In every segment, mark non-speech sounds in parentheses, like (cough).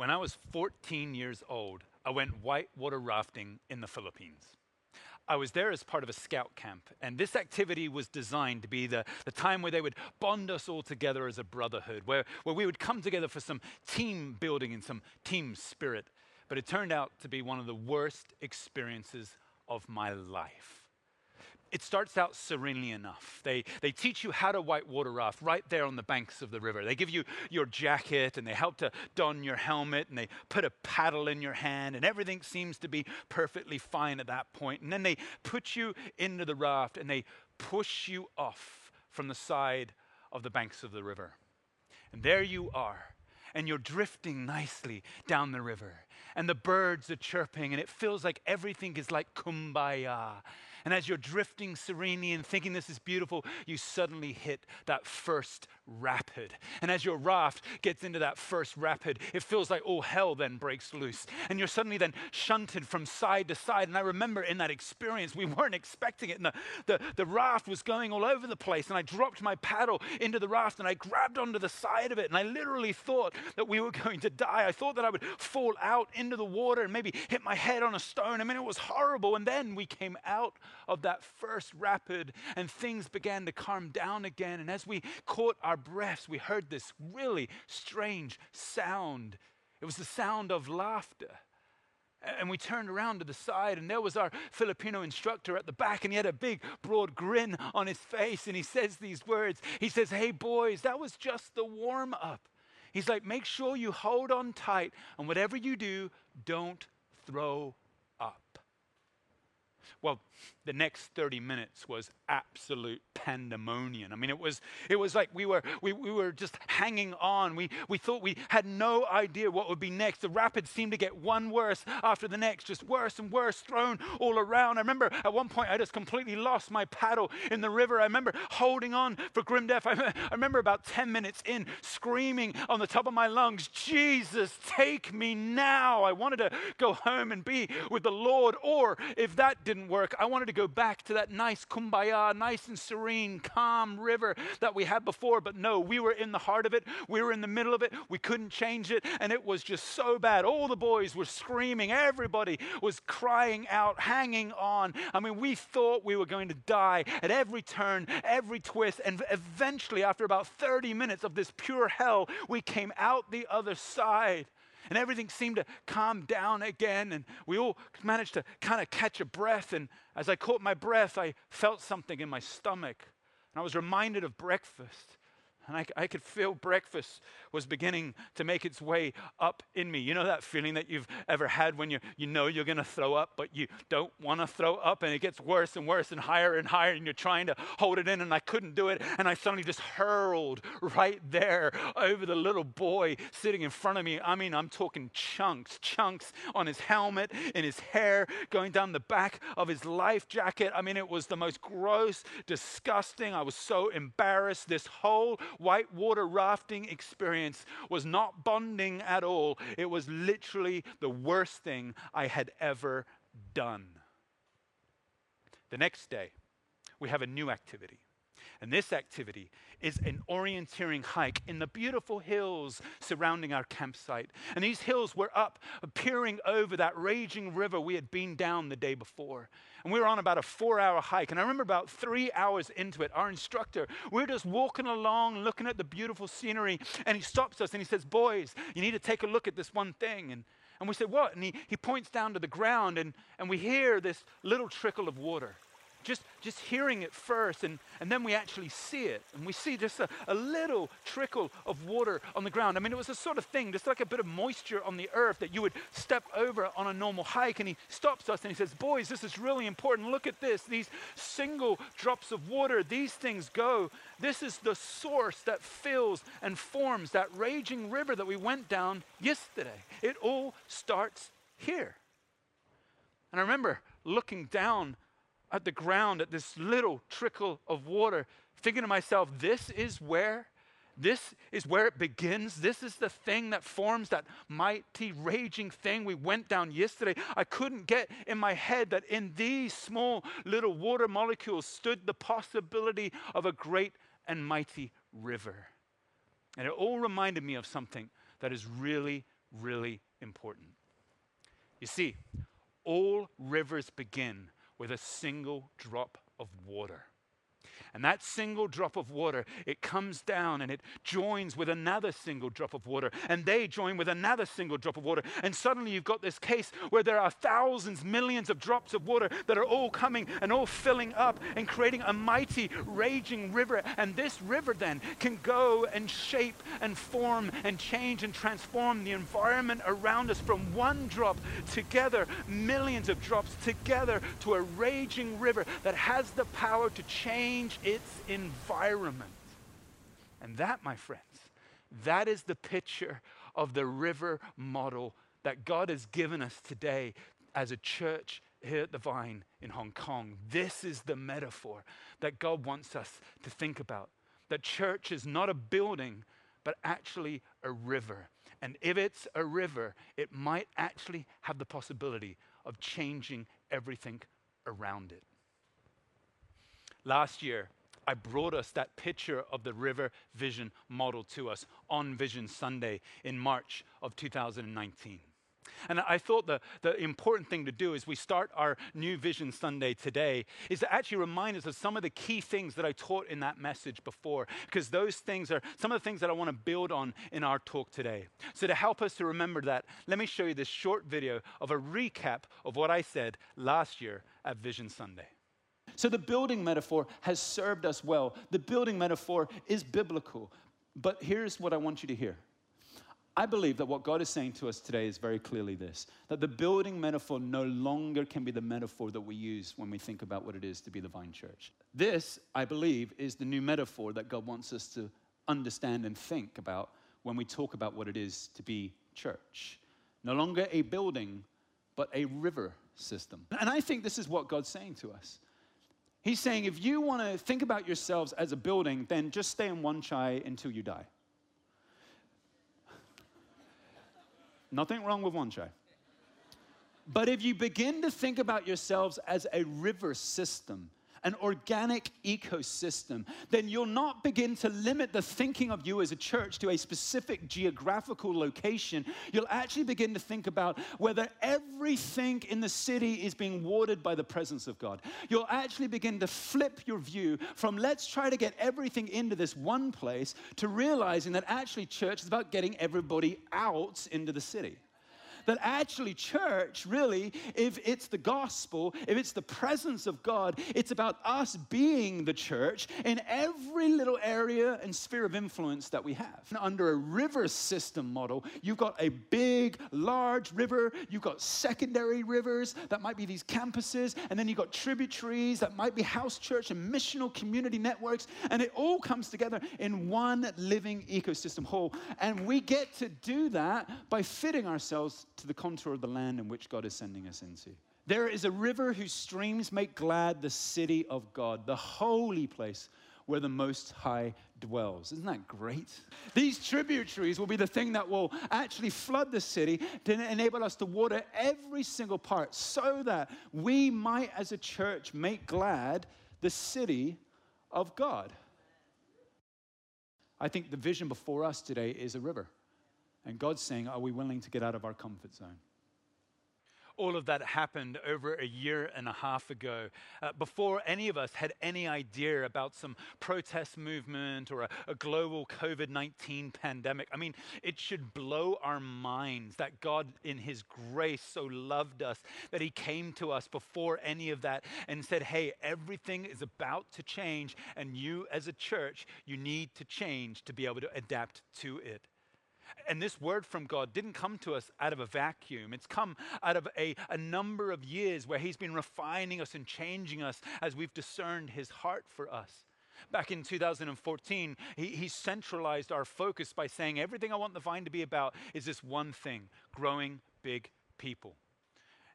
When I was 14 years old, I went whitewater rafting in the Philippines. I was there as part of a scout camp, and this activity was designed to be the, the time where they would bond us all together as a brotherhood, where, where we would come together for some team building and some team spirit. But it turned out to be one of the worst experiences of my life it starts out serenely enough. They, they teach you how to whitewater raft right there on the banks of the river. They give you your jacket and they help to don your helmet and they put a paddle in your hand and everything seems to be perfectly fine at that point. And then they put you into the raft and they push you off from the side of the banks of the river. And there you are and you're drifting nicely down the river, and the birds are chirping, and it feels like everything is like kumbaya. And as you're drifting serenely and thinking this is beautiful, you suddenly hit that first rapid. And as your raft gets into that first rapid, it feels like all hell then breaks loose. And you're suddenly then shunted from side to side. And I remember in that experience, we weren't expecting it. And the, the, the raft was going all over the place. And I dropped my paddle into the raft and I grabbed onto the side of it. And I literally thought that we were (laughs) going to die. I thought that I would fall out into the water and maybe hit my head on a stone. I mean, it was horrible. And then we came out of that first rapid and things began to calm down again. And as we caught our breaths, we heard this really strange sound. It was the sound of laughter. And we turned around to the side, and there was our Filipino instructor at the back, and he had a big, broad grin on his face. And he says these words He says, Hey, boys, that was just the warm up. He's like, Make sure you hold on tight, and whatever you do, don't throw up. Well, the next 30 minutes was absolute pandemonium. I mean, it was, it was like we were, we, we were just hanging on. We, we thought we had no idea what would be next. The rapids seemed to get one worse after the next, just worse and worse, thrown all around. I remember at one point I just completely lost my paddle in the river. I remember holding on for grim death. I, I remember about 10 minutes in, screaming on the top of my lungs, Jesus, take me now. I wanted to go home and be with the Lord. Or if that didn't work, I wanted to go back to that nice kumbaya, nice and serene, calm river that we had before. But no, we were in the heart of it. We were in the middle of it. We couldn't change it. And it was just so bad. All the boys were screaming. Everybody was crying out, hanging on. I mean, we thought we were going to die at every turn, every twist. And eventually, after about 30 minutes of this pure hell, we came out the other side and everything seemed to calm down again. And we all managed to kind of catch a breath. And as I caught my breath, I felt something in my stomach. And I was reminded of breakfast. And I, I, could feel breakfast was beginning to make its way up in me. You know that feeling that you've ever had when you, you know you're going to throw up, but you don't want to throw up, and it gets worse and worse and higher and higher, and you're trying to hold it in, and I couldn't do it. And I suddenly just hurled right there over the little boy sitting in front of me. I mean, I'm talking chunks, chunks on his helmet, in his hair, going down the back of his life jacket. I mean, it was the most gross, disgusting. I was so embarrassed. This whole whitewater rafting experience was not bonding at all. It was literally the worst thing I had ever done. The next day, we have a new activity. And this activity is an orienteering hike in the beautiful hills surrounding our campsite. And these hills were up, peering over that raging river we had been down the day before. And we were on about a four hour hike. And I remember about three hours into it, our instructor, we we're just walking along, looking at the beautiful scenery. And he stops us and he says, Boys, you need to take a look at this one thing. And, and we said, What? And he, he points down to the ground, and, and we hear this little trickle of water just, just hearing it first, and, and then we actually see it. And we see just a, a little trickle of water on the ground. I mean, it was a sort of thing, just like a bit of moisture on the earth that you would step over on a normal hike. And he stops us and he says, Boys, this is really important. Look at this. These single drops of water, these things go. This is the source that fills and forms that raging river that we went down yesterday. It all starts here. And I remember looking down at the ground, at this little trickle of water, thinking to myself, this is where this is where it begins. This is the thing that forms that mighty, raging thing we went down yesterday. I couldn't get in my head that in these small little water molecules stood the possibility of a great and mighty river. And it all reminded me of something that is really, really important. You see, all rivers begin with a single drop of water. And that single drop of water, it comes down and it joins with another single drop of water. And they join with another single drop of water. And suddenly you've got this case where there are thousands, millions of drops of water that are all coming and all filling up and creating a mighty, raging river. And this river then can go and shape and form and change and transform the environment around us from one drop together, millions of drops together to a raging river that has the power to change its environment. And that, my friends, that is the picture of the river model that God has given us today as a church here at the Vine in Hong Kong. This is the metaphor that God wants us to think about. That church is not a building, but actually a river. And if it's a river, it might actually have the possibility of changing everything around it. Last year, I brought us that picture of the river vision model to us on Vision Sunday in March of 2019. And I thought the, the important thing to do as we start our new Vision Sunday today is to actually remind us of some of the key things that I taught in that message before, because those things are some of the things that I want to build on in our talk today. So, to help us to remember that, let me show you this short video of a recap of what I said last year at Vision Sunday. So the building metaphor has served us well. The building metaphor is biblical. But here's what I want you to hear. I believe that what God is saying to us today is very clearly this that the building metaphor no longer can be the metaphor that we use when we think about what it is to be the vine church. This, I believe, is the new metaphor that God wants us to understand and think about when we talk about what it is to be church. No longer a building, but a river system. And I think this is what God's saying to us. He's saying if you want to think about yourselves as a building, then just stay in Wan Chai until you die. Nothing wrong with Wan Chai. But if you begin to think about yourselves as a river system, an organic ecosystem, then you'll not begin to limit the thinking of you as a church to a specific geographical location. You'll actually begin to think about whether everything in the city is being watered by the presence of God. You'll actually begin to flip your view from let's try to get everything into this one place to realizing that actually church is about getting everybody out into the city that actually, church, really, if it's the gospel, if it's the presence of God, it's about us being the church in every little area and sphere of influence that we have. Under a river system model, you've got a big, large river, you've got secondary rivers that might be these campuses, and then you've got tributaries that might be house church and missional community networks, and it all comes together in one living ecosystem whole. And we get to do that by fitting ourselves to the contour of the land in which God is sending us into. There is a river whose streams make glad the city of God, the holy place where the Most High dwells. Isn't that great? These tributaries will be the thing that will actually flood the city to enable us to water every single part so that we might, as a church, make glad the city of God. I think the vision before us today is a river. And God's saying, Are we willing to get out of our comfort zone? all of that happened over a year and a half ago, uh, before any of us had any idea about some protest movement or a, a global COVID 19 pandemic. I mean, it should blow our minds that God, in His grace, so loved us that He came to us before any of that and said, Hey, everything is about to change, and you as a church, you need to change to be able to adapt to it. And this word from God didn't come to us out of a vacuum. It's come out of a, a number of years where He's been refining us and changing us as we've discerned His heart for us. Back in 2014, he, he centralized our focus by saying, Everything I want the vine to be about is this one thing growing big people.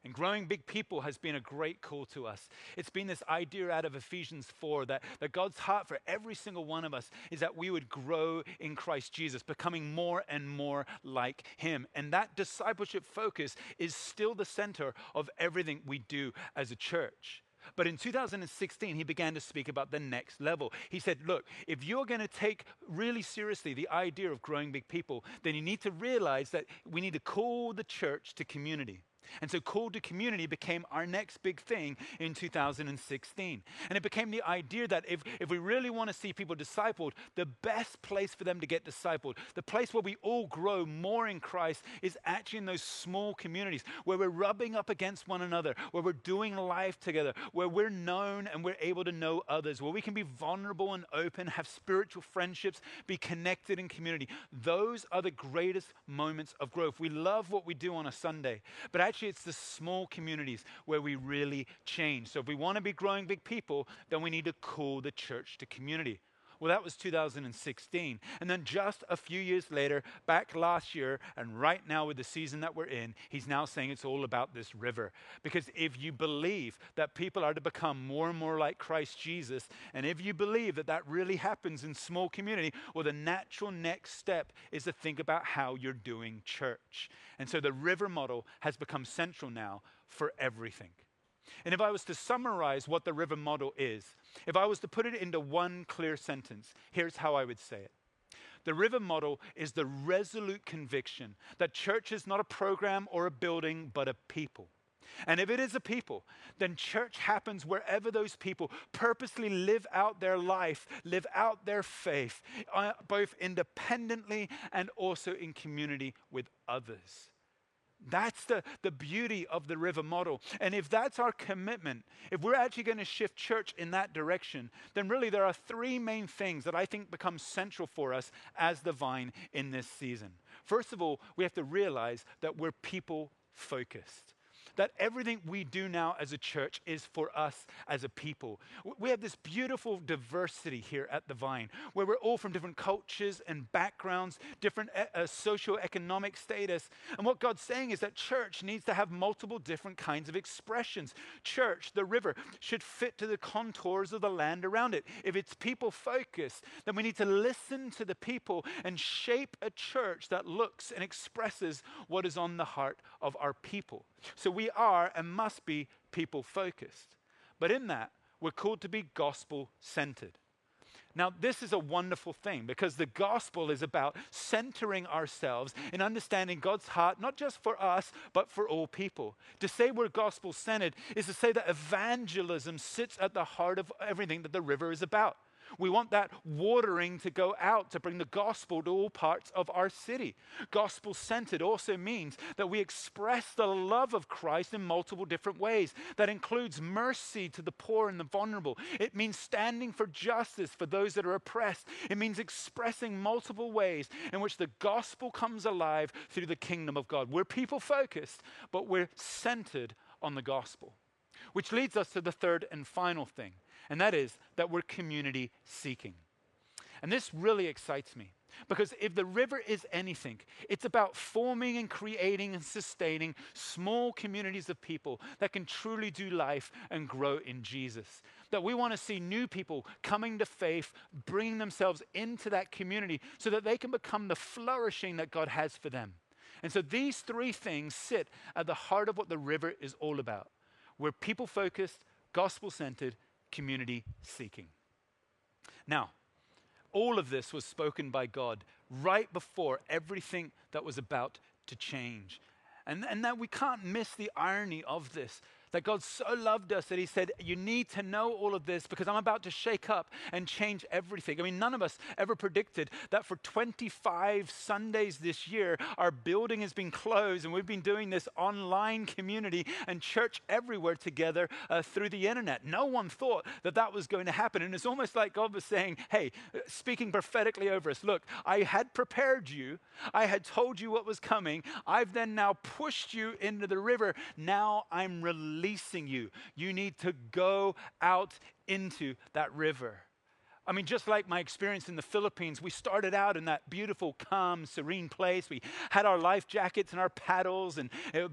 And growing big people has been a great call to us. It's been this idea out of Ephesians 4 that, that God's heart for every single one of us is that we would grow in Christ Jesus, becoming more and more like Him. And that discipleship focus is still the center of everything we do as a church. But in 2016, he began to speak about the next level. He said, Look, if you're going to take really seriously the idea of growing big people, then you need to realize that we need to call the church to community. And so, called to community became our next big thing in 2016. And it became the idea that if, if we really want to see people discipled, the best place for them to get discipled, the place where we all grow more in Christ, is actually in those small communities where we're rubbing up against one another, where we're doing life together, where we're known and we're able to know others, where we can be vulnerable and open, have spiritual friendships, be connected in community. Those are the greatest moments of growth. We love what we do on a Sunday, but actually, actually, it's the small communities where we really change. So if we want to be growing big people, then we need to call the church to community. Well, that was 2016. And then just a few years later, back last year, and right now with the season that we're in, he's now saying it's all about this river. Because if you believe that people are to become more and more like Christ Jesus, and if you believe that that really happens in small community, well, the natural next step is to think about how you're doing church. And so the river model has become central now for everything. And if I was to summarize what the river model is, if I was to put it into one clear sentence, here's how I would say it. The river model is the resolute conviction that church is not a program or a building, but a people. And if it is a people, then church happens wherever those people purposely live out their life, live out their faith, uh, both independently and also in community with others. That's the, the beauty of the river model. And if that's our commitment, if we're actually going to shift church in that direction, then really there are three main things that I think become central for us as the vine in this season. First of all, we have to realize that we're people focused that everything we do now as a church is for us as a people. We have this beautiful diversity here at the Vine, where we're all from different cultures and backgrounds, different uh, socioeconomic status. And what God's saying is that church needs to have multiple different kinds of expressions. Church, the river, should fit to the contours of the land around it. If it's people focused, then we need to listen to the people and shape a church that looks and expresses what is on the heart of our people. So we are and must be people focused. But in that, we're called to be gospel centered. Now, this is a wonderful thing because the gospel is about centering ourselves in understanding God's heart, not just for us, but for all people. To say we're gospel centered is to say that evangelism sits at the heart of everything that the river is about. We want that watering to go out to bring the gospel to all parts of our city. Gospel centered also means that we express the love of Christ in multiple different ways. That includes mercy to the poor and the vulnerable. It means standing for justice for those that are oppressed. It means expressing multiple ways in which the gospel comes alive through the kingdom of God. We're people focused, but we're centered on the gospel. Which leads us to the third and final thing and that is that we're community seeking. And this really excites me because if the river is anything, it's about forming and creating and sustaining small communities of people that can truly do life and grow in Jesus. That we want to see new people coming to faith, bringing themselves into that community so that they can become the flourishing that God has for them. And so these three things sit at the heart of what the river is all about. We're people focused, gospel centered, community seeking. Now, all of this was spoken by God right before everything that was about to change. And, and that we can't miss the irony of this that God so loved us that He said, You need to know all of this because I'm about to shake up and change everything. I mean, none of us ever predicted that for 25 Sundays this year, our building has been closed and we've been doing this online community and church everywhere together uh, through the internet. No one thought that that was going to happen. And it's almost like God was saying, Hey, speaking prophetically over us, look, I had prepared you, I had told you what was coming. I've then now pushed you into the river. Now I'm releasing releasing you. You need to go out into that river. I mean, just like my experience in the Philippines, we started out in that beautiful, calm, serene place. We had our life jackets and our paddles, and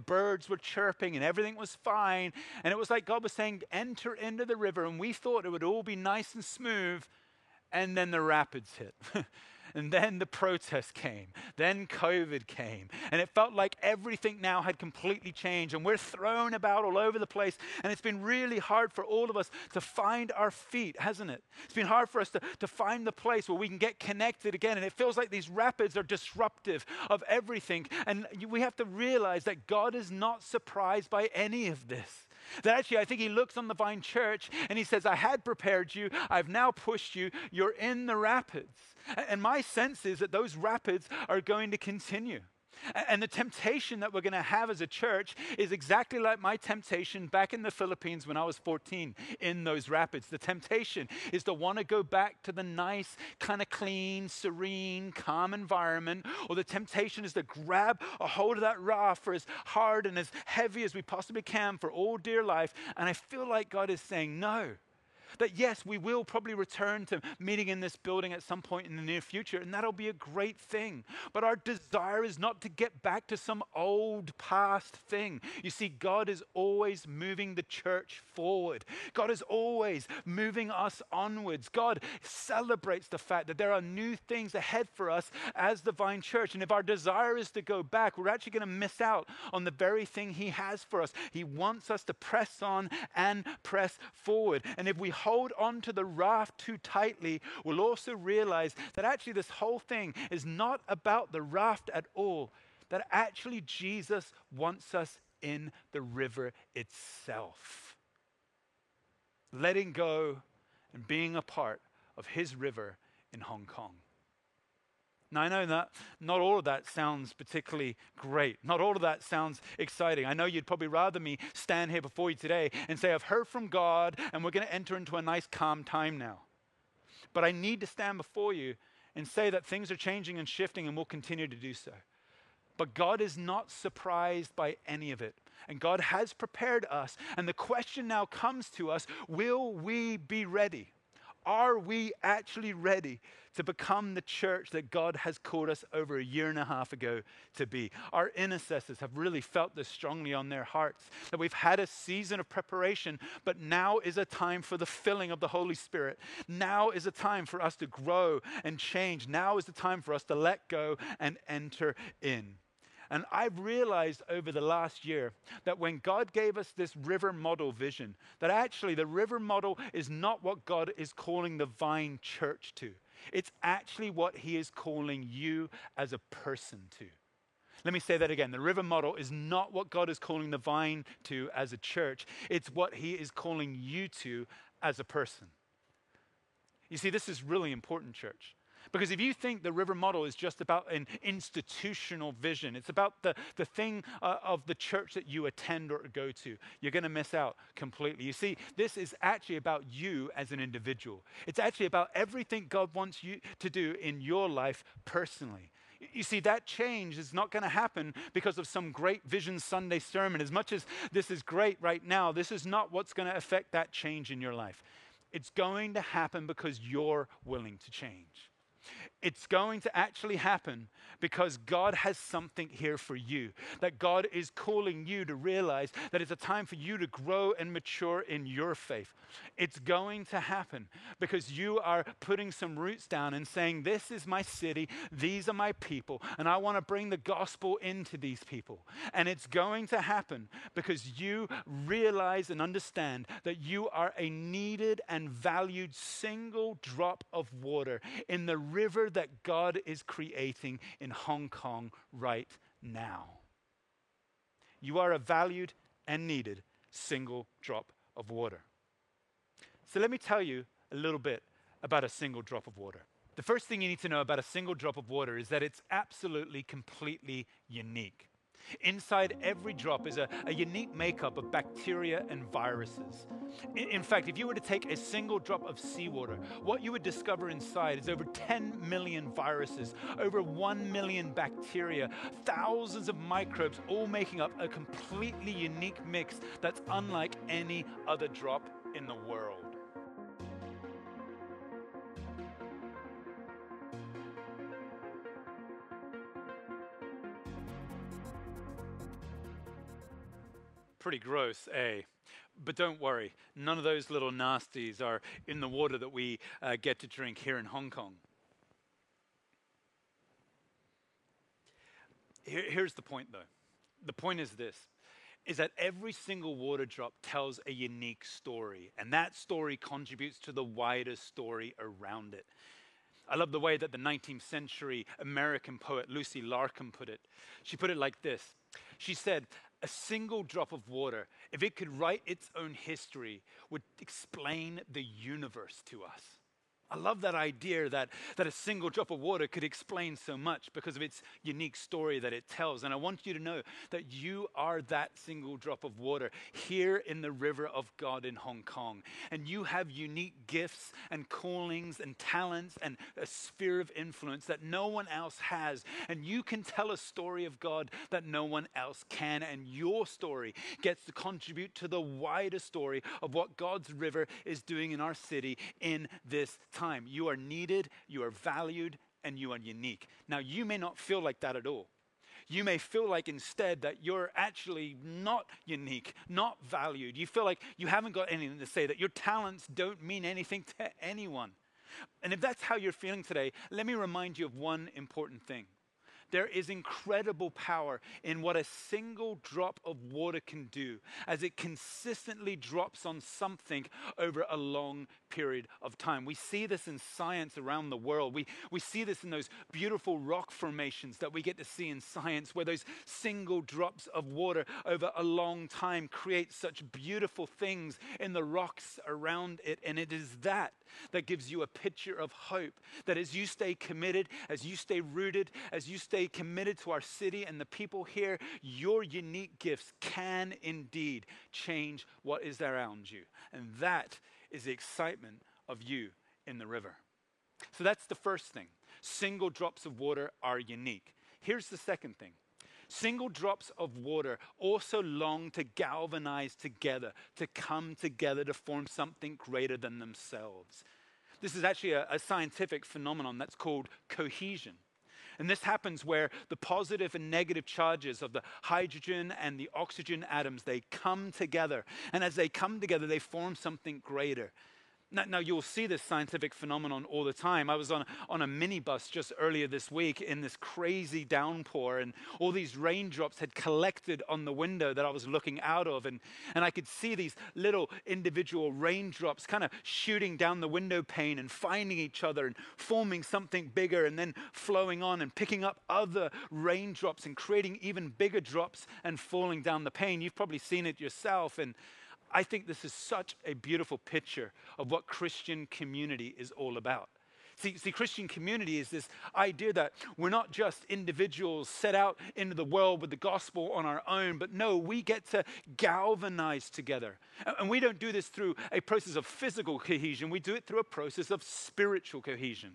birds were chirping, and everything was fine. And it was like God was saying, Enter into the river. And we thought it would all be nice and smooth. And then the rapids hit. (laughs) And then the protest came. Then COVID came. And it felt like everything now had completely changed. And we're thrown about all over the place. And it's been really hard for all of us to find our feet, hasn't it? It's been hard for us to, to find the place where we can get connected again. And it feels like these rapids are disruptive of everything. And we have to realize that God is not surprised by any of this. That actually, I think he looks on the Vine Church and he says, I had prepared you, I've now pushed you, you're in the rapids. And my sense is that those rapids are going to continue. And the temptation that we're going to have as a church is exactly like my temptation back in the Philippines when I was 14 in those rapids. The temptation is to want to go back to the nice, kind of clean, serene, calm environment. Or the temptation is to grab a hold of that raft for as hard and as heavy as we possibly can for all dear life. And I feel like God is saying, no. That yes, we will probably return to meeting in this building at some point in the near future, and that'll be a great thing. But our desire is not to get back to some old past thing. You see, God is always moving the church forward, God is always moving us onwards. God celebrates the fact that there are new things ahead for us as the Vine Church. And if our desire is to go back, we're actually going to miss out on the very thing He has for us. He wants us to press on and press forward. And if we hold on to the raft too tightly, we'll also realize that actually this whole thing is not about the raft at all, that actually Jesus wants us in the river itself. Letting go and being a part of his river in Hong Kong. Now, I know that not all of that sounds particularly great. Not all of that sounds exciting. I know you'd probably rather me stand here before you today and say, I've heard from God and we're going to enter into a nice, calm time now. But I need to stand before you and say that things are changing and shifting and will continue to do so. But God is not surprised by any of it. And God has prepared us. And the question now comes to us will we be ready? Are we actually ready to become the church that God has called us over a year and a half ago to be? Our intercessors have really felt this strongly on their hearts that we've had a season of preparation, but now is a time for the filling of the Holy Spirit. Now is a time for us to grow and change. Now is the time for us to let go and enter in. And I've realized over the last year that when God gave us this river model vision, that actually the river model is not what God is calling the vine church to. It's actually what He is calling you as a person to. Let me say that again. The river model is not what God is calling the vine to as a church, it's what He is calling you to as a person. You see, this is really important, church. Because if you think the river model is just about an institutional vision, it's about the, the thing uh, of the church that you attend or go to, you're going to miss out completely. You see, this is actually about you as an individual. It's actually about everything God wants you to do in your life personally. You see, that change is not going to happen because of some great Vision Sunday sermon. As much as this is great right now, this is not what's going to affect that change in your life. It's going to happen because you're willing to change. It's going to actually happen because God has something here for you. That God is calling you to realize that it's a time for you to grow and mature in your faith. It's going to happen because you are putting some roots down and saying, This is my city, these are my people, and I want to bring the gospel into these people. And it's going to happen because you realize and understand that you are a needed and valued single drop of water in the river that God is creating in Hong Kong right now. You are a valued and needed single drop of water. So let me tell you a little bit about a single drop of water. The first thing you need to know about a single drop of water is that it's absolutely, completely unique. Inside every drop is a, a unique makeup of bacteria and viruses. In, in, fact, if you were to take a single drop of seawater, what you would discover inside is over 10 million viruses, over 1 million bacteria, thousands of microbes, all making up a completely unique mix that's unlike any other drop in the world. Pretty gross, eh? But don't worry, none of those little nasties are in the water that we uh, get to drink here in Hong Kong. Here, here's the point, though. The point is this is that every single water drop tells a unique story, and that story contributes to the wider story around it. I love the way that the 19th century American poet Lucy Larcom put it. She put it like this She said, A single drop of water, if it could write its own history, would explain the universe to us. I love that idea that, that a single drop of water could explain so much because of its unique story that it tells. And I want you to know that you are that single drop of water here in the river of God in Hong Kong. And you have unique gifts and callings and talents and a sphere of influence that no one else has. And you can tell a story of God that no one else can. And your story gets to contribute to the wider story of what God's river is doing in our city in this time time. You are needed, you are valued, and you are unique. Now, you may not feel like that at all. You may feel like instead that you're actually not unique, not valued. You feel like you haven't got anything to say, that your talents don't mean anything to anyone. And if that's how you're feeling today, let me remind you of one important thing. There is incredible power in what a single drop of water can do as it consistently drops on something over a long period of time. We see this in science around the world. We, we see this in those beautiful rock formations that we get to see in science, where those single drops of water over a long time create such beautiful things in the rocks around it. And it is that that gives you a picture of hope that as you stay committed, as you stay rooted, as you stay committed to our city and the people here, your unique gifts can indeed change what is around you. And that is the excitement of you in the river. So that's the first thing. Single drops of water are unique. Here's the second thing. Single drops of water also long to galvanize together, to come together to form something greater than themselves. This is actually a, a scientific phenomenon that's called cohesion. And this happens where the positive and negative charges of the hydrogen and the oxygen atoms, they come together. And as they come together, they form something greater. Now, now, you'll see this scientific phenomenon all the time. I was on, on a minibus just earlier this week in this crazy downpour, and all these raindrops had collected on the window that I was looking out of. And, and I could see these little individual raindrops kind of shooting down the window pane and finding each other and forming something bigger, and then flowing on and picking up other raindrops and creating even bigger drops and falling down the pane. You've probably seen it yourself. And I think this is such a beautiful picture of what Christian community is all about. See, see, Christian community is this idea that we're not just individuals set out into the world with the gospel on our own, but no, we get to galvanize together. And we don't do this through a process of physical cohesion, we do it through a process of spiritual cohesion.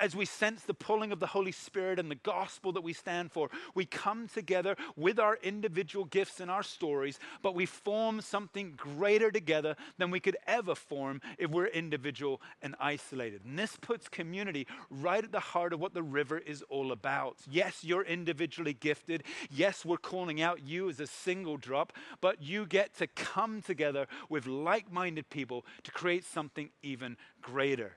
As we sense the pulling of the Holy Spirit and the gospel that we stand for, we come together with our individual gifts and our stories, but we form something greater together than we could ever form if we're individual and isolated. And this puts community right at the heart of what the river is all about. Yes, you're individually gifted. Yes, we're calling out you as a single drop, but you get to come together with like minded people to create something even greater.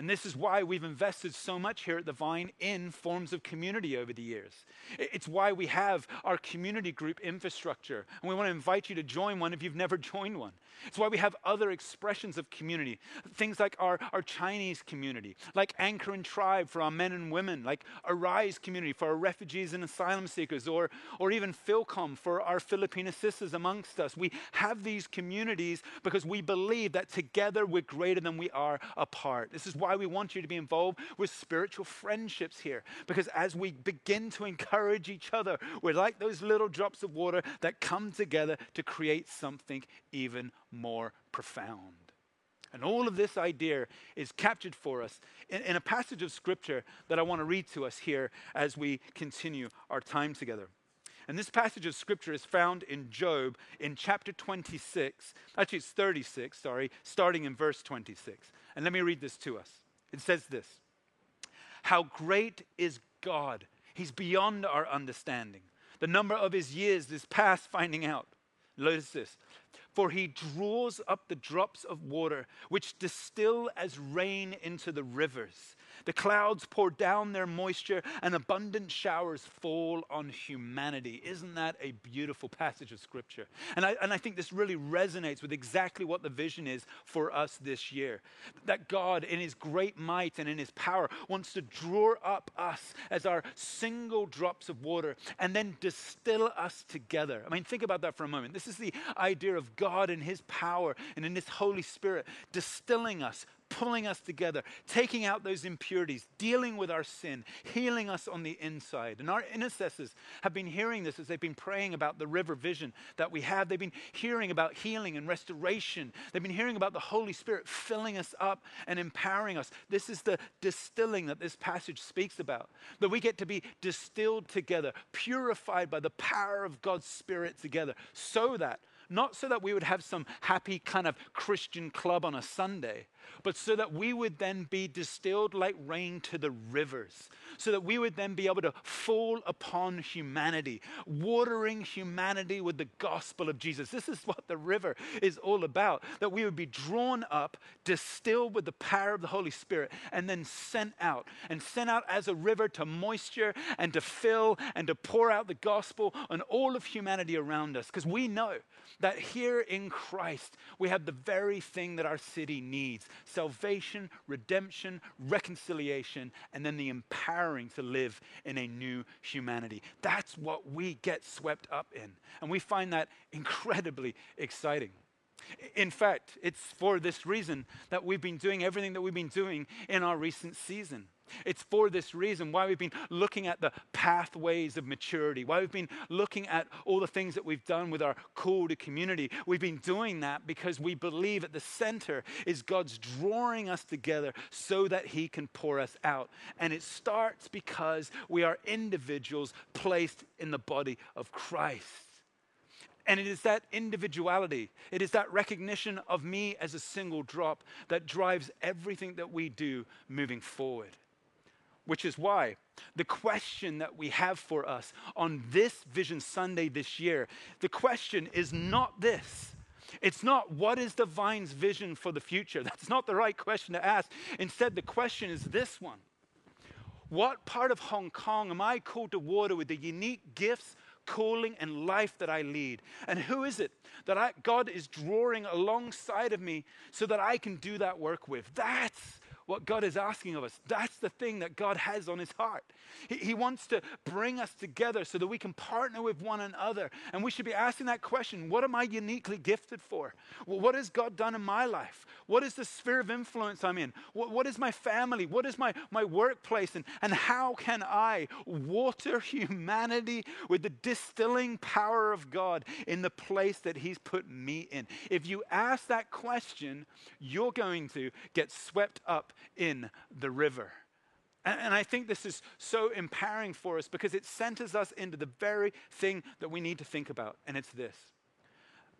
And this is why we've invested so much here at the Vine in forms of community over the years. It's why we have our community group infrastructure. And we want to invite you to join one if you've never (laughs) joined one. It's why we have other expressions of community. Things like our, our Chinese community, like Anchor and Tribe for our men and women, like Arise community for our refugees and asylum seekers, or, or even Philcom for our Filipino sisters amongst us. We have these communities because we believe that together we're greater than we are apart. This is why we want you to be involved with spiritual friendships here. Because as we begin to encourage each other, we're like those little drops of water that come together to create something even more profound. And all of this idea is captured for us in, in, a passage of scripture that I want to read to us here as we continue our time together. And this passage of scripture is found in Job in chapter 26. Actually, it's 36, sorry, starting in verse 26. And let me read this to us. It says this How great is God! He's beyond our understanding. The number of his years is past finding out. Notice this. For he draws up the drops of water, which distill as rain into the rivers The clouds pour down their moisture, and abundant showers fall on humanity. Isn't that a beautiful passage of Scripture? And I, and I think this really resonates with exactly what the vision is for us this year. That God, in His great might and in His power, wants to draw up us as our single drops of water and then distill us together. I mean, think about that for a moment. This is the idea of God in His power and in His Holy Spirit distilling us, pulling us together, taking out those impurities, dealing with our sin, healing us on the inside. And our intercessors have been hearing this as they've been praying about the river vision that we have. They've been hearing about healing and restoration. They've been hearing about the Holy Spirit filling us up and empowering us. This is the distilling that this passage speaks about. That we get to be distilled together, purified by the power of God's Spirit together, so that not so that we would have some happy kind of Christian club on a Sunday, but so that we would then be distilled like rain to the rivers, so that we would then be able to fall upon humanity, watering humanity with the gospel of Jesus. This is what the river is all about, that we would be drawn up, distilled with the power of the Holy Spirit, and then sent out, and sent out as a river to moisture and to fill and to pour out the gospel on all of humanity around us. Because we know that here in Christ, we have the very thing that our city needs salvation, redemption, reconciliation, and then the empowering to live in a new humanity. That's what we get swept up in. And we find that incredibly exciting. In fact, it's for this reason that we've been doing everything that we've been doing in our recent season. It's for this reason why we've been looking at the pathways of maturity, why we've been looking at all the things that we've done with our call to community. We've been doing that because we believe at the center is God's drawing us together so that He can pour us out. And it starts because we are individuals placed in the body of Christ. And it is that individuality, it is that recognition of me as a single drop that drives everything that we do moving forward which is why the question that we have for us on this Vision Sunday this year, the question is not this. It's not what is the vine's vision for the future. (laughs) That's not the right question to ask. Instead, the question is this one What part of Hong Kong am I called to water with the unique gifts, calling, and life that I lead? And who is it that I, God is drawing alongside of me so that I can do that work with? That's what God is asking of us. That's the thing that God has on his heart. He, he, wants to bring us together so that we can partner with one another. And we should be asking that question what am I uniquely gifted for? Well, what has God done in my life? What is the sphere of influence I'm in? What, what is my family? What is my, my workplace? And, and how can I water (laughs) humanity with the distilling power of God in the place that He's put me in? If you ask that question, you're going to get swept up in the river. And, I think this is so empowering for us because it centers us into the very thing that we need to think about, and it's this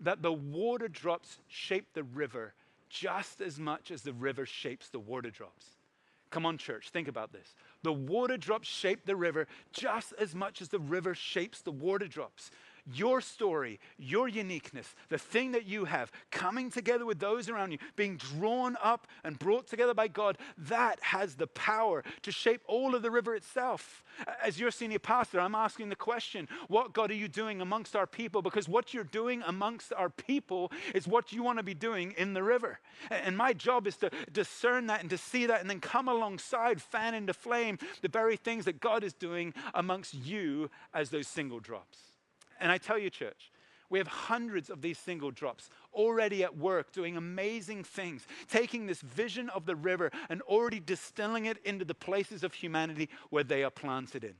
that the water drops shape the river just as much as the river shapes the water drops. Come on, church, think about this. The water drops shape the river just as much as the river shapes the water drops your story, your uniqueness, the thing that you have, coming together with those around you, being drawn up and brought together by God, that has the power to shape all of the river itself. As your senior pastor, I'm asking the question what God are you doing amongst our people? Because what you're doing amongst our people is what you want to be doing in the river. And my job is to discern that and to see that and then come alongside, fan into flame the very things that God is doing amongst you as those single drops. And I tell you, church, we have hundreds of these single drops already at work doing amazing things, taking this vision of the river and already distilling it into the places of humanity where they are planted in.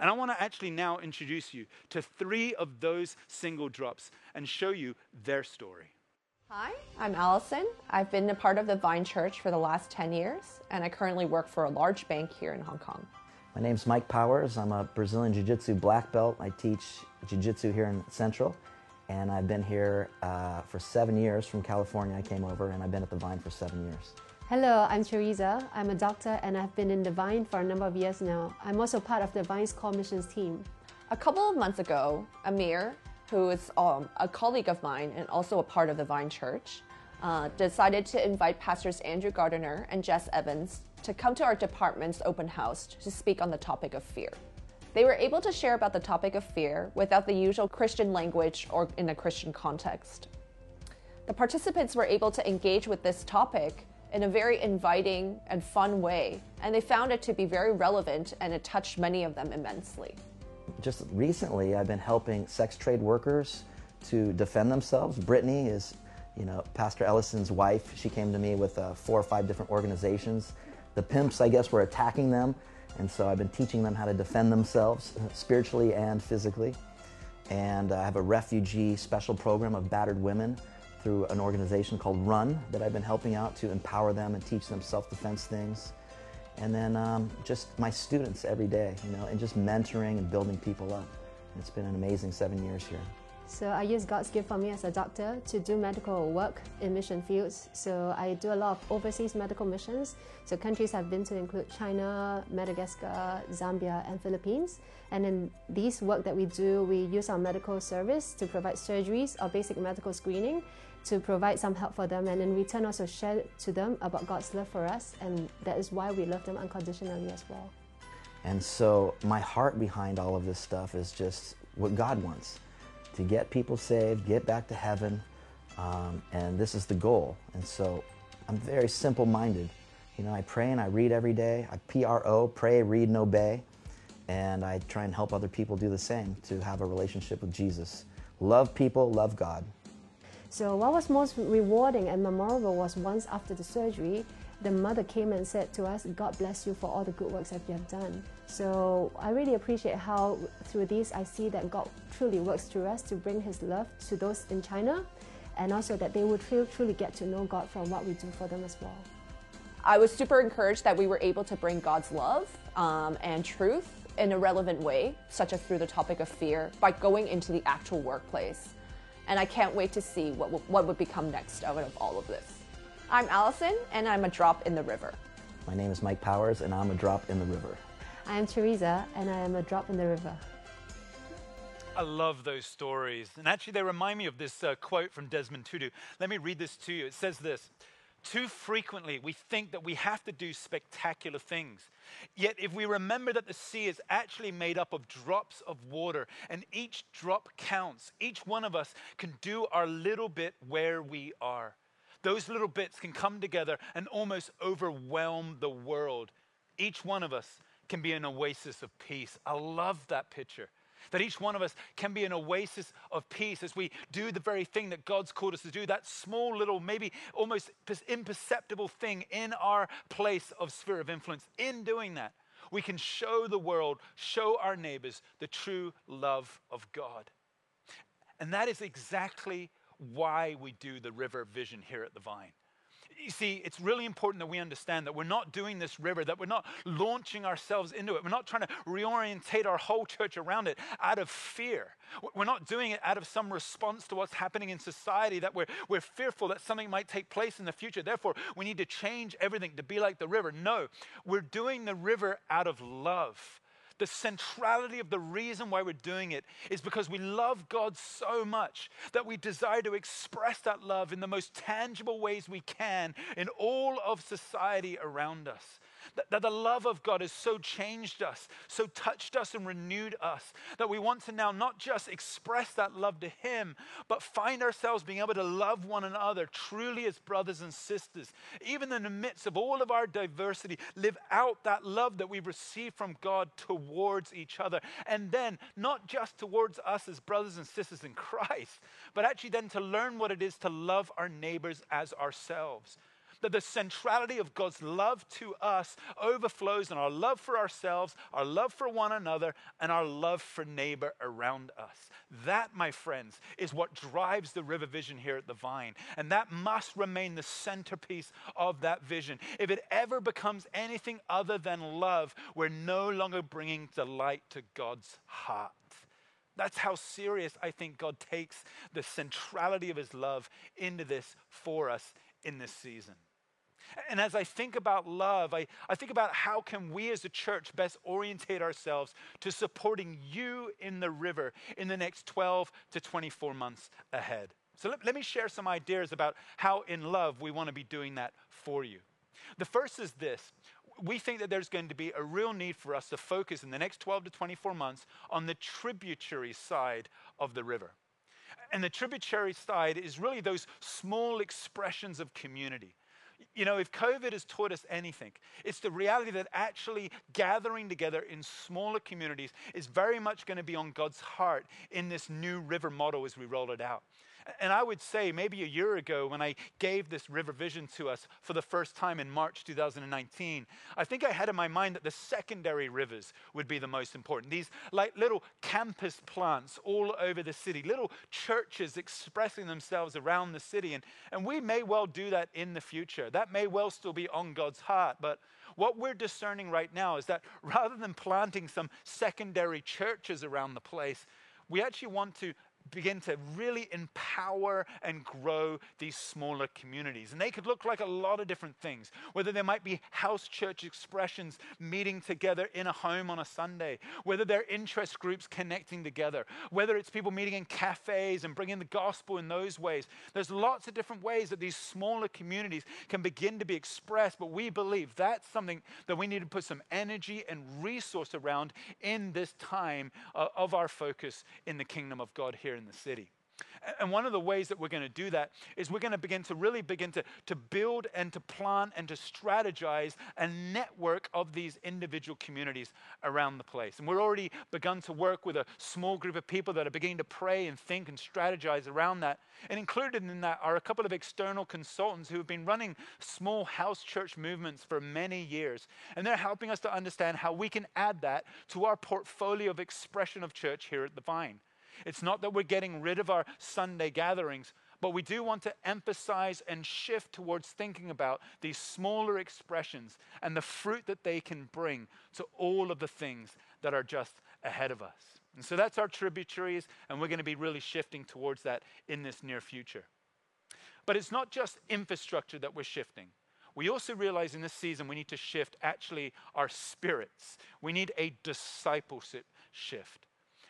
And I want to actually now introduce you to three of those single drops and show you their story. Hi, I'm Allison. I've been a part of the Vine Church for the last 10 years, and I currently work for a large bank here in Hong Kong. My name's Mike Powers. I'm a Brazilian Jiu Jitsu black belt. I teach Jiu Jitsu here in Central, and I've been here uh, for seven years from California. I came over, and I've been at the Vine for seven years. Hello, I'm Teresa. I'm a doctor, and I've been in the Vine for a number of years now. I'm also part of the Vine's Core Missions team. A couple of months ago, Amir, who is um, a colleague of mine and also a part of the Vine Church, uh, decided to invite pastors Andrew Gardiner and Jess Evans to come to our department's open house to speak on the topic of fear. They were able to share about the topic of fear without the usual Christian language or in a Christian context. The participants were able to engage with this topic in a very inviting and fun way, and they found it to be very relevant and it touched many of them immensely. Just recently, I've been helping sex trade workers to defend themselves. Brittany is, you know, Pastor Ellison's wife. She came to me with uh, four or five different organizations. The pimps, I guess, were attacking them, and so I've been teaching them how to defend themselves uh, spiritually and physically. And I have a refugee special program of battered women through an organization called Run that I've been helping out to empower them and teach them self-defense things. And then um, just my students every day, you know, and just mentoring and building people up. It's been an amazing seven years here. So I use God's gift for me as a doctor to do medical work in mission fields. So I do a lot of overseas medical missions. So countries I've been to include China, Madagascar, Zambia, and Philippines. And in these work that we do, we use our medical service to provide surgeries or basic medical screening to provide some help for them and in return also share to them about God's love for us and that is why we love them unconditionally as well. And so my heart behind all of this stuff is just what God wants to get people saved, get back to heaven, um, and this is the goal. And so I'm very simple minded. You know, I pray and I read every day. I PRO, pray, read, and obey. And I try and help other people do the same to have a relationship with Jesus. Love people, love God. So, what was most rewarding and memorable was once after the surgery, the mother came and said to us, God bless you for all the good works that you have done. So I really appreciate how through this I see that God truly works through us to bring His love to those in China and also that they would truly, truly get to know God from what we do for them as well. I was super encouraged that we were able to bring God's love um, and truth in a relevant way, such as through the topic of fear, by going into the actual workplace. And I can't wait to see what, what would become next out of all of this. I'm Allison, and I'm a drop in the river. My name is Mike Powers, and I'm a drop in the river. I'm Teresa, and I am a drop in the river. I love those stories. And actually, they remind me of this uh, quote from Desmond Tutu. Let me read this to you. It says this Too frequently, we think that we have to do spectacular things. Yet, if we remember that the sea is actually made up of drops of water, and each drop counts, each one of us can do our little bit where we are. Those little bits can come together and almost overwhelm the world. Each one of us can be an oasis of peace. I love that picture. That each one of us can be an oasis of peace as we do the very thing that God's called us to do, that small little, maybe almost imperceptible thing in our place of sphere of influence. In doing that, we can show the world, show our neighbors the true love of God. And that is exactly why we do the river vision here at the Vine. You see, it's really important that we understand that we're not doing this river, that we're not launching ourselves into it. We're not trying to reorientate our whole church around it out of fear. We're not doing it out of some response to what's happening in society, that we're, we're fearful that something might take place in the future. Therefore, we need to change everything to be like the river. No, we're doing the river out of love the centrality of the reason why we're doing it is because we love God so much that we desire to express that love in the most tangible ways we can in all of society around us. That, the love of God has so changed us, so touched us and renewed us, that we want to now not just express that love to Him, but find ourselves being able to love one another truly as brothers and sisters. Even in the midst of all of our diversity, live out that love that we've received from God towards each other. And then, not just towards us as brothers and sisters in Christ, but actually then to learn what it is to love our neighbors as ourselves that the centrality of God's love to us overflows in our love for ourselves, our love for one another, and our love for neighbor around us. That, my friends, is what drives the river vision here at the Vine. And that must remain the centerpiece of that vision. If it ever becomes anything other than love, we're no longer bringing delight to God's heart. That's how serious I think God takes the centrality of his love into this for us in this season. And as I think about love, I, I think about how can we as a church best orientate ourselves to supporting you in the river in the next 12 to 24 months ahead. So let, let me share some ideas about how in love we want to be doing that for you. The first is this we think that there's going to be a real need for us to focus in the next 12 to 24 months on the tributary side of the river. And the tributary side is really those small expressions of community. You know, if COVID has taught us anything, it's the reality that actually gathering together in smaller communities is very much going to be on God's heart in this new river model as we roll it out. And I would say maybe a year ago when I gave this river vision to us for the first time in March 2019, I think I had in my mind that the secondary rivers would be the most important. These like little campus plants all over the city, little churches expressing themselves around the city. And, and we may well do that in the future. That may well still be on God's heart. But what we're discerning right now is that rather than planting some secondary churches around the place, we actually want to begin to really empower and grow these smaller communities. And they could look like a lot of different things, whether there might be house church expressions meeting together in a home on a Sunday, whether they're interest groups connecting together, whether it's people meeting in cafes and bringing the gospel in those ways. There's lots of different ways that these smaller communities can begin to be expressed, but we believe that's something that we need to put some energy and resource around in this time uh, of our focus in the kingdom of God here in the city. And one of the ways that we're going to do that is we're going to begin to really begin to, to build and to plan and to strategize a network of these individual communities around the place. And we're already begun to work with a small group of people that are beginning to pray and think and strategize around that. And included in that are a couple of external consultants who have been running small house church movements for many years. And they're helping us to understand how we can add that to our portfolio of expression of church here at the Vine. It's not that we're getting rid of our Sunday gatherings, but we do want to emphasize and shift towards thinking about these smaller expressions and the fruit that they can bring to all of the things that are just ahead of us. And so that's our tributaries, and we're going to be really shifting towards that in this near future. But it's not just infrastructure that we're shifting. We also realize in this season we need to shift actually our spirits. We need a discipleship shift.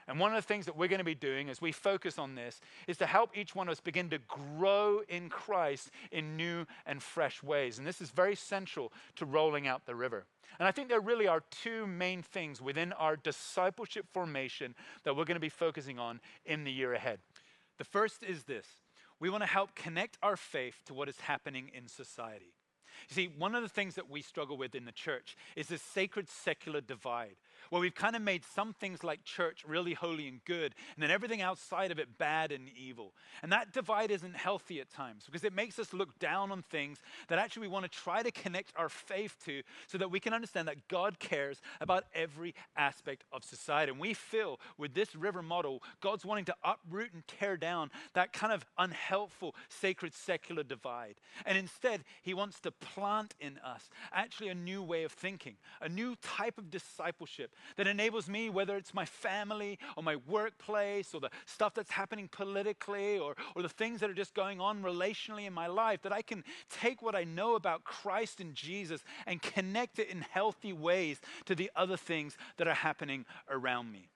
And one of the things that we're going to be doing as we focus on this is to help each one of us begin to grow in Christ in new and fresh ways. And this is very central to rolling out the river. And I think there really are two main things within our discipleship formation that we're going to be focusing on in the year ahead. The first is this we want to help connect our faith to what is happening in society. You see, one of the things that we struggle with in the church is this sacred secular divide where we've kind of made some things like church really holy and good, and then everything outside of it bad and evil. And that divide isn't healthy at times because it makes us look down on things that actually we want to try to connect our faith to so that we can understand that God cares about every aspect of society. And we feel with this river model, God's wanting to uproot and tear down that kind of unhelpful sacred secular divide. And instead, He wants to plant in us actually a new way of thinking, a new type of discipleship that enables me, whether it's my family or my workplace or the stuff that's happening politically or, or the things that are just going on relationally in my life, that I can take what I know about Christ and Jesus and connect it in healthy ways to the other things that are happening around me.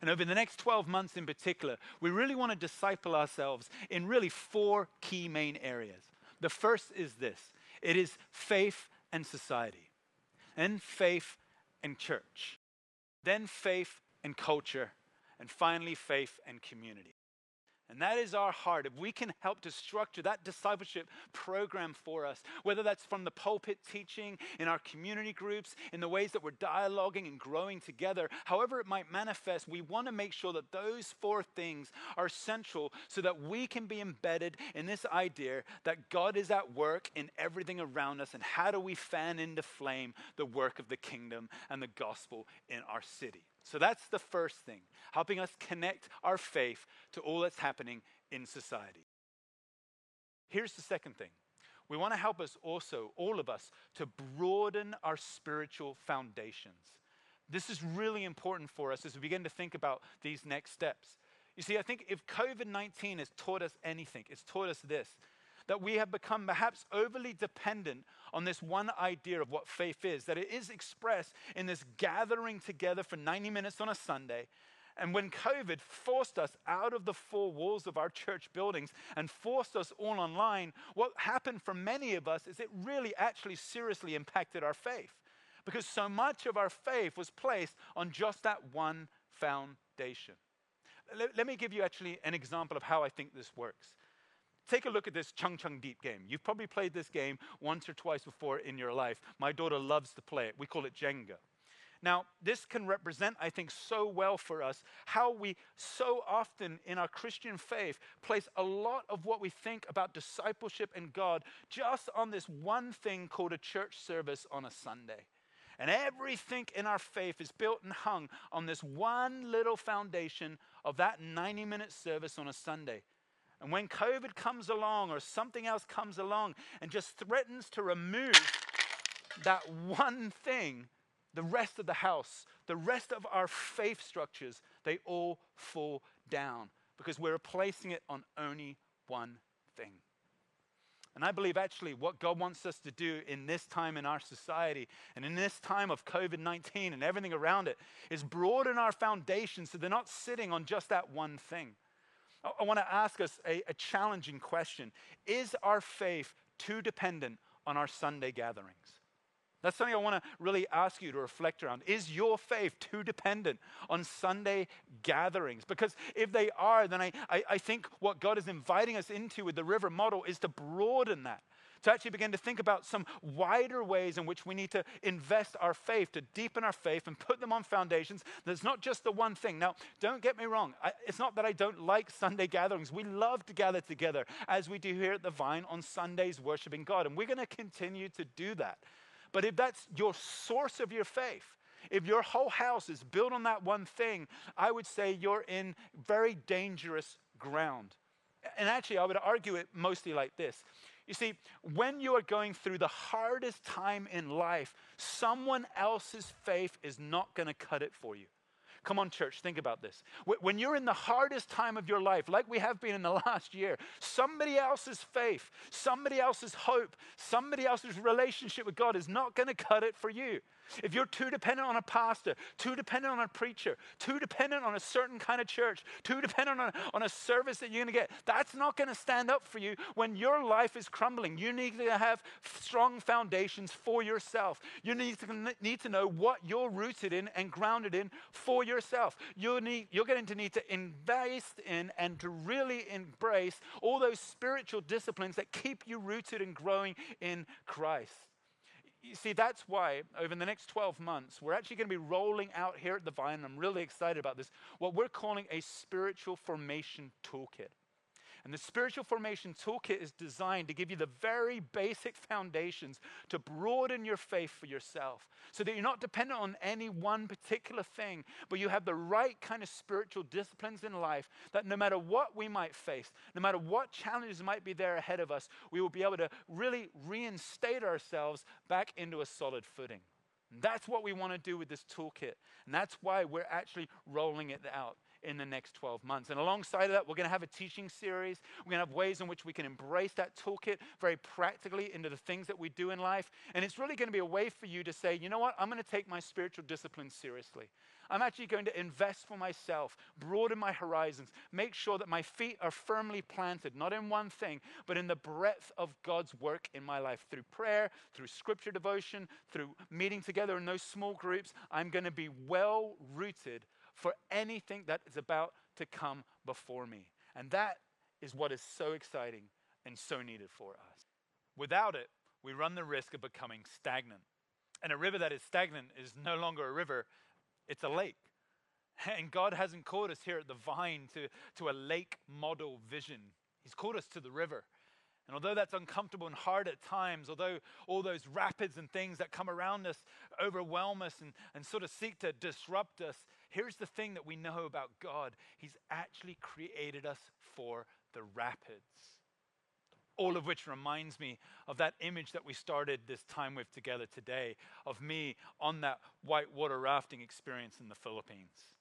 And over the next 12 months in particular, we really want to disciple ourselves in really four key main areas. The first is this it is faith and society, and faith and church then faith and culture, and finally faith and community. And that is our heart. If we can help to structure that discipleship program for us, whether that's from the pulpit teaching, in our community groups, in the ways that we're dialoguing and growing together, however it might manifest, we want to make sure that those four things are central so that we can be embedded in this idea that God is at work in everything around us. And how do we fan into flame the work of the kingdom and the gospel in our city? So that's the first thing, helping us connect our faith to all that's happening in society. Here's the second thing we want to help us also, all of us, to broaden our spiritual foundations. This is really important for us as we begin to think about these next steps. You see, I think if COVID 19 has taught us anything, it's taught us this that we have become perhaps overly dependent on this one idea of what faith is, that it is expressed in this gathering together for 90 minutes on a Sunday. And when COVID forced us out of the four walls of our church buildings and forced us all online, what happened for many of us is it really actually seriously impacted our faith. because so much of our faith was placed on just that one foundation. Let, let, me give you actually an example of how I think this works. Take a look at this Chung Chung Deep game. You've probably played this game once or twice before in your life. My daughter loves to play it. We call it Jenga. Now, this can represent, I think, so well for us how we so often in our Christian faith place a lot of what we think about discipleship and God just on this one thing called a church service on a Sunday. And everything in our faith is built and hung on this one little foundation of that 90 minute service on a Sunday. And when COVID comes along or something else comes along and just threatens to remove that one thing, the rest of the house, the rest of our faith structures, they all fall down because we're placing it on only one thing. And I believe actually what God wants us to do in this time in our society and in this time of COVID 19 and everything around it is broaden our foundation so they're not sitting on just that one thing. I, want to ask us a, a challenging question Is our faith too dependent on our Sunday gatherings? That's something I want to really ask you to reflect around. Is your faith too dependent on Sunday gatherings? Because if they are, then I, I, I, think what God is inviting us into with the river model is to broaden that. To actually begin to think about some wider ways in which we need to invest our faith, to deepen our faith and put them on foundations. that's not just the one thing. Now, don't get me wrong. I, it's not that I don't like Sunday gatherings. We love to gather together as we do here at the Vine on Sundays, worshiping God. And we're going to continue to do that. But if that's your source of your faith, if your whole house is built on that one thing, I would say you're in very dangerous ground. And actually, I would argue it mostly like this. You see, when you are going through the hardest time in life, someone else's faith is not going to cut it for you. Come on, church, think about this. When you're in the hardest time of your life, like we have been in the (laughs) last year, somebody else's faith, somebody else's hope, somebody else's relationship with God is not going to cut it for you. If you're too dependent on a pastor, too dependent on a preacher, too dependent on a certain kind of church, too dependent on a, on a service that you're going to get, that's not going to stand up for you when your life is crumbling. You need to have strong foundations for yourself. You need to, need to know what you're rooted in and grounded in for yourself. you need, you're going to need to invest in and to really embrace all those spiritual disciplines that keep you rooted and growing in Christ you see, that's why over the next 12 months, we're actually going to be rolling out here at the Vine. I'm really excited about this. What we're calling a spiritual formation toolkit. And the Spiritual Formation Toolkit is designed to give you the very basic foundations to broaden your faith for yourself so that you're not dependent on any one particular thing, but you have the right kind of spiritual disciplines in life that no matter what we might face, no matter what challenges might be there ahead of us, we will be able to really reinstate ourselves back into a solid footing. And that's what we want to do with this toolkit. And that's why we're actually rolling it out in the next 12 months. And alongside of that, we're going to have a teaching series. We're going to have ways in which we can embrace that toolkit very practically into the things that we do in life. And it's really going to be a way for you to say, you know what, I'm going to take my spiritual discipline seriously. I'm actually going to invest for myself, broaden my horizons, make sure that my feet are firmly planted, not in one thing, but in the breadth of God's work in my life through prayer, through scripture devotion, through meeting together in those small groups. I'm going to be well rooted for anything that is about to come before me. And that is what is so exciting and so needed for us. Without it, we run the risk of becoming stagnant. And a river that is stagnant is no longer a river, it's a lake. And God hasn't called us here at the vine to, to a lake model vision, He's called us to the river. And although that's uncomfortable and hard at times, although all those rapids and things that come around us overwhelm us and, and sort of seek to disrupt us, here's the thing that we know about God He's actually created us for the rapids. All of which reminds me of that image that we started this time with together today of me on that whitewater rafting experience in the Philippines.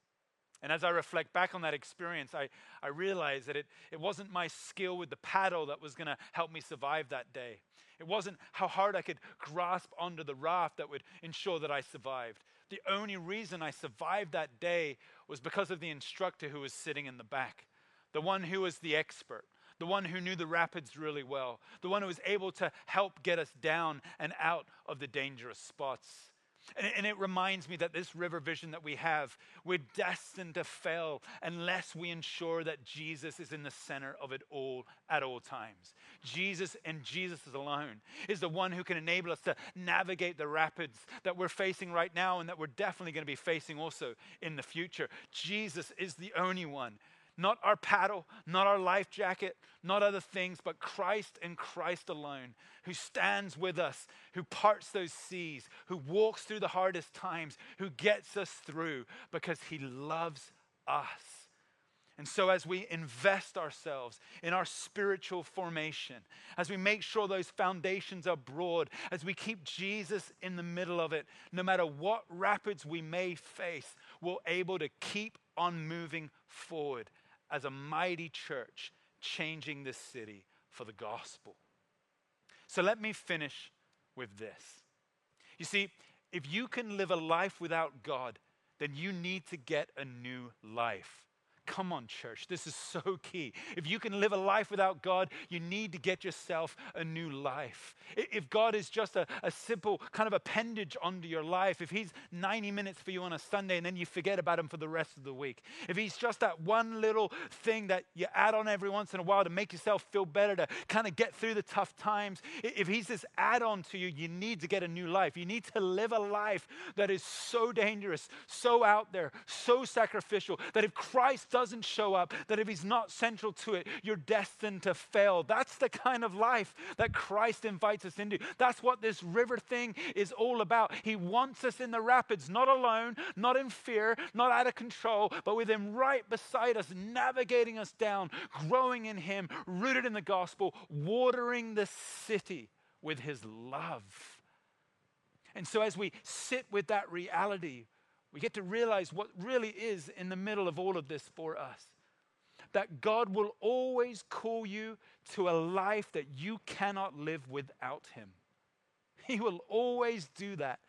And as I reflect back on that experience, I, I realize that it, it wasn't my skill with the paddle that was going to help me survive that day. It wasn't how hard I could grasp onto the raft that would ensure that I survived. The only reason I survived that day was because of the instructor who was sitting in the back, the one who was the expert, the one who knew the rapids really well, the one who was able to help get us down and out of the dangerous spots. And, and it reminds me that this river vision that we have, we're destined to fail unless we ensure that Jesus is in the center of it all at all times. Jesus and Jesus alone is the one who can enable us to navigate the rapids that we're facing right now and that we're definitely going to be facing also in the future. Jesus is the only one not our paddle, not our life jacket, not other things, but Christ and Christ alone, who stands with us, who parts those seas, who walks through the hardest times, who gets us through because he loves us. And so, as we invest ourselves in our spiritual formation, as we make sure those foundations are broad, as we keep Jesus in the middle of it, no matter what rapids we may face, we're able to keep on moving forward as a mighty church changing this city for the gospel. So let me finish with this. You see, if you can live a life without God, then you need to get a new life. Come on, church. This is so key. If you can live a life without God, you need to get yourself a new life. If God is just a, a simple kind of appendage onto your life, if He's 90 minutes for you on a Sunday and then you forget about Him for the rest of the week, if He's just that one little thing that you add on every once in a while to make yourself feel better, to kind of get through the tough times, if He's this add on to you, you need to get a new life. You need to live a life that is so dangerous, so out there, so sacrificial, that if Christ doesn't show up, that if he's not central to it, you're destined to fail. That's the kind of life that Christ invites us into. That's what this river thing is all about. He wants us in the rapids, not alone, not in fear, not out of control, but with him right beside us, navigating us down, growing in him, rooted in the gospel, watering the city with his love. And so, as we sit with that reality, we get to realize what really is in the middle of all of this for us. That God will always call you to a life that you cannot live without Him. He will always do that.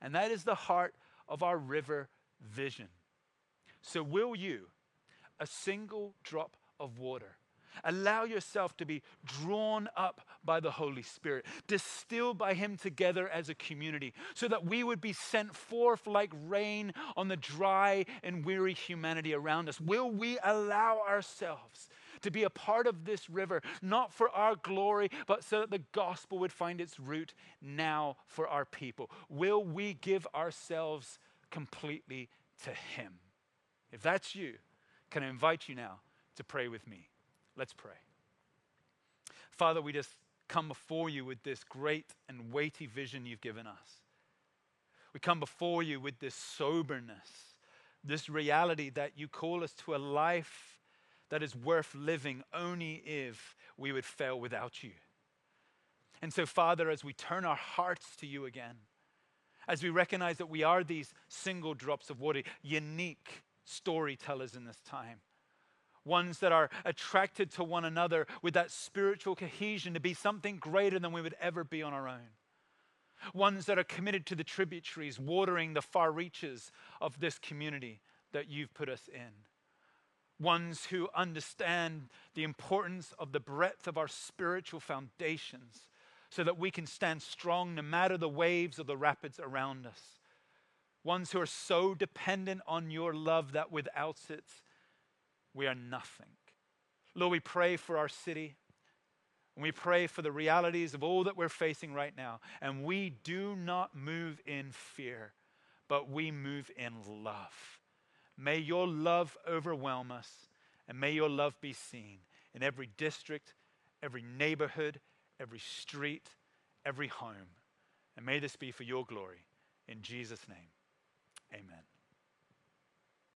And that is the heart of our river vision. So, will you, a single drop of water, Allow yourself to be drawn up by the Holy Spirit, distilled by Him together as a community, so that we would be sent forth like rain on the dry and weary humanity around us. Will we allow ourselves? To be a part of this river, not for our glory, but so that the gospel would find its root now for our people. Will we give ourselves completely to Him? If that's you, can I invite you now to pray with me? Let's pray. Father, we just come before you with this great and weighty vision you've given us. We come before you with this soberness, this reality that you call us to a life that is worth living only if we would fail without you. And so, Father, as we turn our hearts to you again, as we recognize that we are these single drops of water, unique storytellers in this time ones that are attracted to one another with that spiritual cohesion to be something greater than we would ever be on our own. Ones that are committed to the tributaries, watering the far reaches of this community that you've put us in. Ones who understand the importance of the breadth of our spiritual foundations so that we can stand strong no matter the waves or the rapids around us. Ones who are so dependent on your love that without it, we are nothing. Lord, we pray for our city. And we pray for the realities of all that we're facing right now. And we do not move in fear, but we move in love. May your love overwhelm us, and may your love be seen in every district, every neighborhood, every street, every home. And may this be for your glory. In Jesus' name, amen.